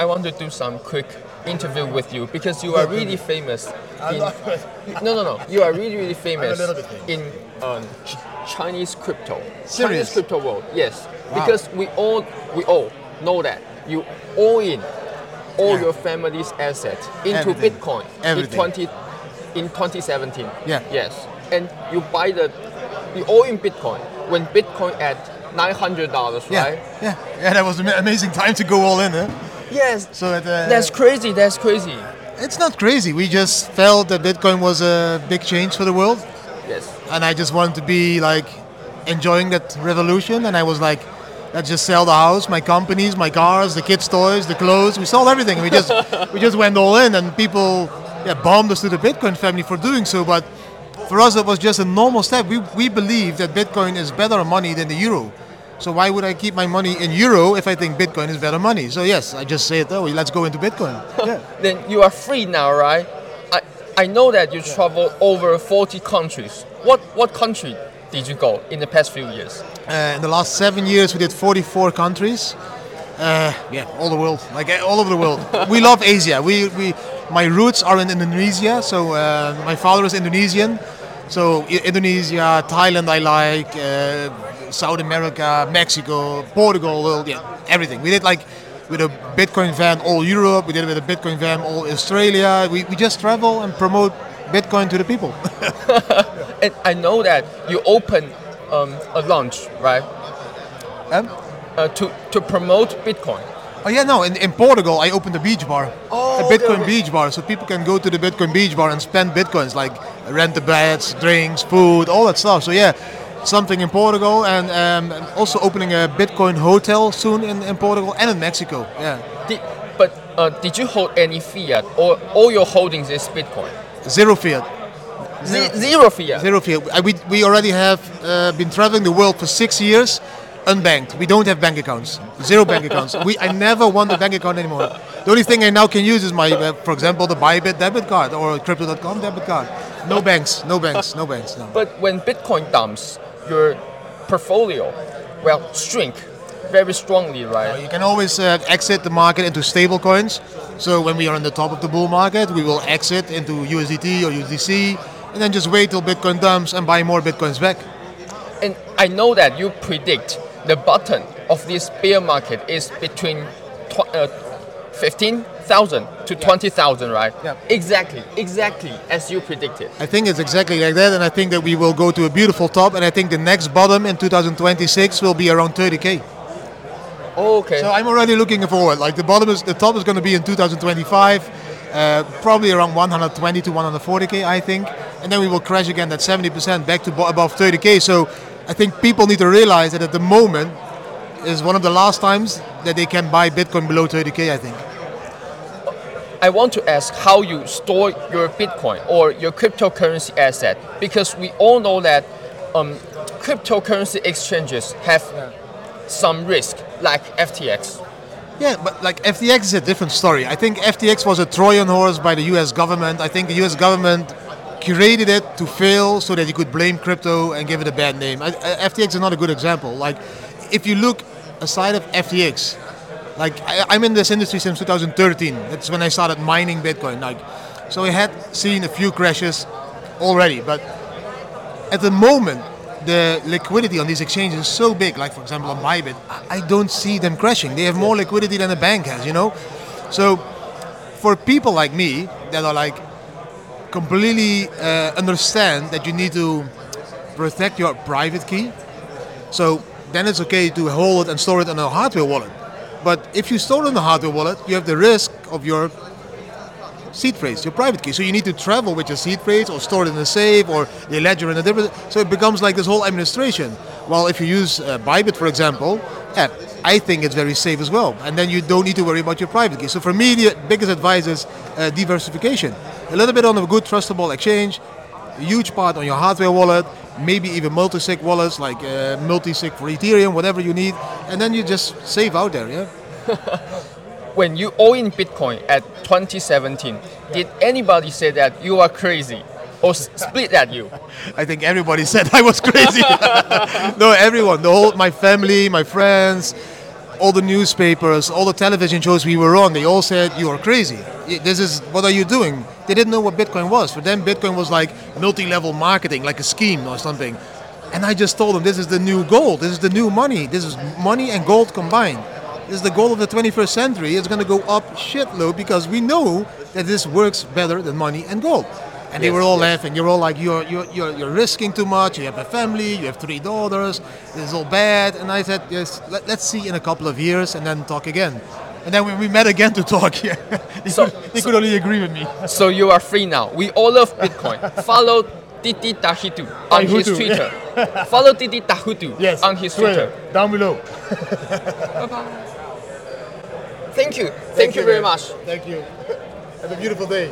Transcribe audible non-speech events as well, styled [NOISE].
I want to do some quick interview with you because you are really famous. In, [LAUGHS] no, no, no. You are really, really famous little bit famous. in um, Ch- Chinese crypto. Chinese crypto world. Yes, Wow. because we all we all know that you all in all Yeah. your family's assets into Everything. Bitcoin Everything. in 20 in 2017. Yeah. Yes, and you buy the you all in Bitcoin when Bitcoin at nine hundred dollars, Yeah, right? yeah, yeah. That was an amazing time to go all in. Huh? Yes. So it, uh, That's crazy. That's crazy. it's not crazy. We just felt that Bitcoin was a big change for the world, Yes. and I just wanted to be like enjoying that revolution. And I was like, let's just sell the house, my companies, my cars, the kids' toys, the clothes. We sold everything. We just [LAUGHS] we just went all in, and people yeah bombed us to the Bitcoin family for doing so. But for us, it was just a normal step. We we believe that Bitcoin is better money than the euro. So why would I keep my money in euro if I think Bitcoin is better money? So yes, I just say it that way. Let's go into Bitcoin. [LAUGHS] Yeah. Then you are free now, right? I I know that you travel over 40 countries. What what country did you go in the past few years? Uh, in the last seven years, we did 44 countries. Uh, yeah, all the world, like uh, all over the world. [LAUGHS] we love Asia. We, we, my roots are in Indonesia. So uh, my father is Indonesian. So Indonesia, Thailand, I like. South America, Mexico, Portugal, well, yeah, everything. We did like with a Bitcoin van all Europe. We did it with a Bitcoin van all Australia. We, we just travel and promote Bitcoin to the people. [LAUGHS] [LAUGHS] And I know that you open um, a launch, right? Um, Uh, to to promote Bitcoin. Oh yeah, no. In, in Portugal, I opened a beach bar, Oh, a Bitcoin beach bar, so people can go to the Bitcoin beach bar and spend bitcoins, like rent the beds, drinks, food, all that stuff. So yeah, something in Portugal, and um, also opening a Bitcoin hotel soon in, in Portugal and in Mexico. Yeah, Did, but uh, did you hold any fiat or all your holdings is Bitcoin? zero fiat, Ze- zero fiat. zero fiat. We, we already have uh, been traveling the world for six years. Unbanked. We don't have bank accounts. Zero bank accounts. We I never want a bank account anymore. The only thing I now can use is my, uh, for example, the Bybit debit card or Crypto.com debit card. No banks. No banks. No banks. No. But when Bitcoin dumps, your portfolio, well, shrink very strongly, right? You can always uh, exit the market into stable coins. So when we are on the top of the bull market, we will exit into USDT or USDC, and then just wait till Bitcoin dumps and buy more Bitcoins back. And I know that you predict the bottom of this bear market is between tw- uh, 15,000 to 20,000, right? Yeah. Exactly, exactly as you predicted. I think it's exactly like that, and I think that we will go to a beautiful top, and I think the next bottom in 2026 will be around 30k. Okay. So I'm already looking forward. Like the bottom is the top is going to be in 2025, uh, probably around 120 to 140k, I think, and then we will crash again at 70% back to bo- above 30k. So I think people need to realize that at the moment is one of the last times that they can buy Bitcoin below 30k. I think. I want to ask how you store your Bitcoin or your cryptocurrency asset because we all know that um, cryptocurrency exchanges have some risk, like FTX. Yeah, but like FTX is a different story. I think FTX was a Trojan horse by the US government. I think the US government curated it to fail so that you could blame crypto and give it a bad name. FTX is not a good example. Like, if you look aside of FTX, like I, I'm in this industry since 2013. That's when I started mining Bitcoin. Like, so I had seen a few crashes already, but at the moment, the liquidity on these exchanges is so big. Like for example, on Bybit, I I don't see them crashing. They have more liquidity than a bank has, you know. So for people like me that are like completely uh, understand that you need to protect your private key, so then it's okay to hold it and store it in a hardware wallet. But if you in a hardware wallet, you have the risk of your seed phrase, your private key. So you need to travel with your seed phrase or store it in a safe or the ledger in a different. So it becomes like this whole administration. Well, if you use uh, Bybit, for example, yeah, I think it's very safe as well. And then you don't need to worry about your private key. So for me, the biggest advice is uh, diversification. A little bit on a good, trustable exchange, a huge part on your hardware wallet, maybe even multi-sig wallets like uh, multi-sig for Ethereum, whatever you need, and then you just save out there. Yeah. [LAUGHS] When you own in Bitcoin at 2017, did anybody say that you are crazy or split at you? [LAUGHS] I think everybody said I was crazy. [LAUGHS] no, everyone, the whole, my family, my friends, all the newspapers, all the television shows we were on, they all said you are crazy. This is what are you doing? They didn't know what Bitcoin was. For them, Bitcoin was like multi-level marketing, like a scheme or something. And I just told them this is the new gold. This is the new money. This is money and gold combined. This is the gold of the 21st century. It's going to go up shitload because we know that this works better than money and gold. And they Yes, were all yes. laughing. You're all like, you're, you're, you're, you're risking too much. You have a family. You have three daughters. This is all bad. And I said, yes, let, let's see in a couple of years and then talk again. And then when we met again to talk, [LAUGHS] yeah, they, So- could, they could only agree with me. [LAUGHS] So you are free now. We all love Bitcoin. [LAUGHS] Follow Didi Taihuttu on his Twitter. Follow Didi Taihuttu on his Twitter. down below. bye bye. Thank you. Thank, you very much. Thank you. Have a beautiful day.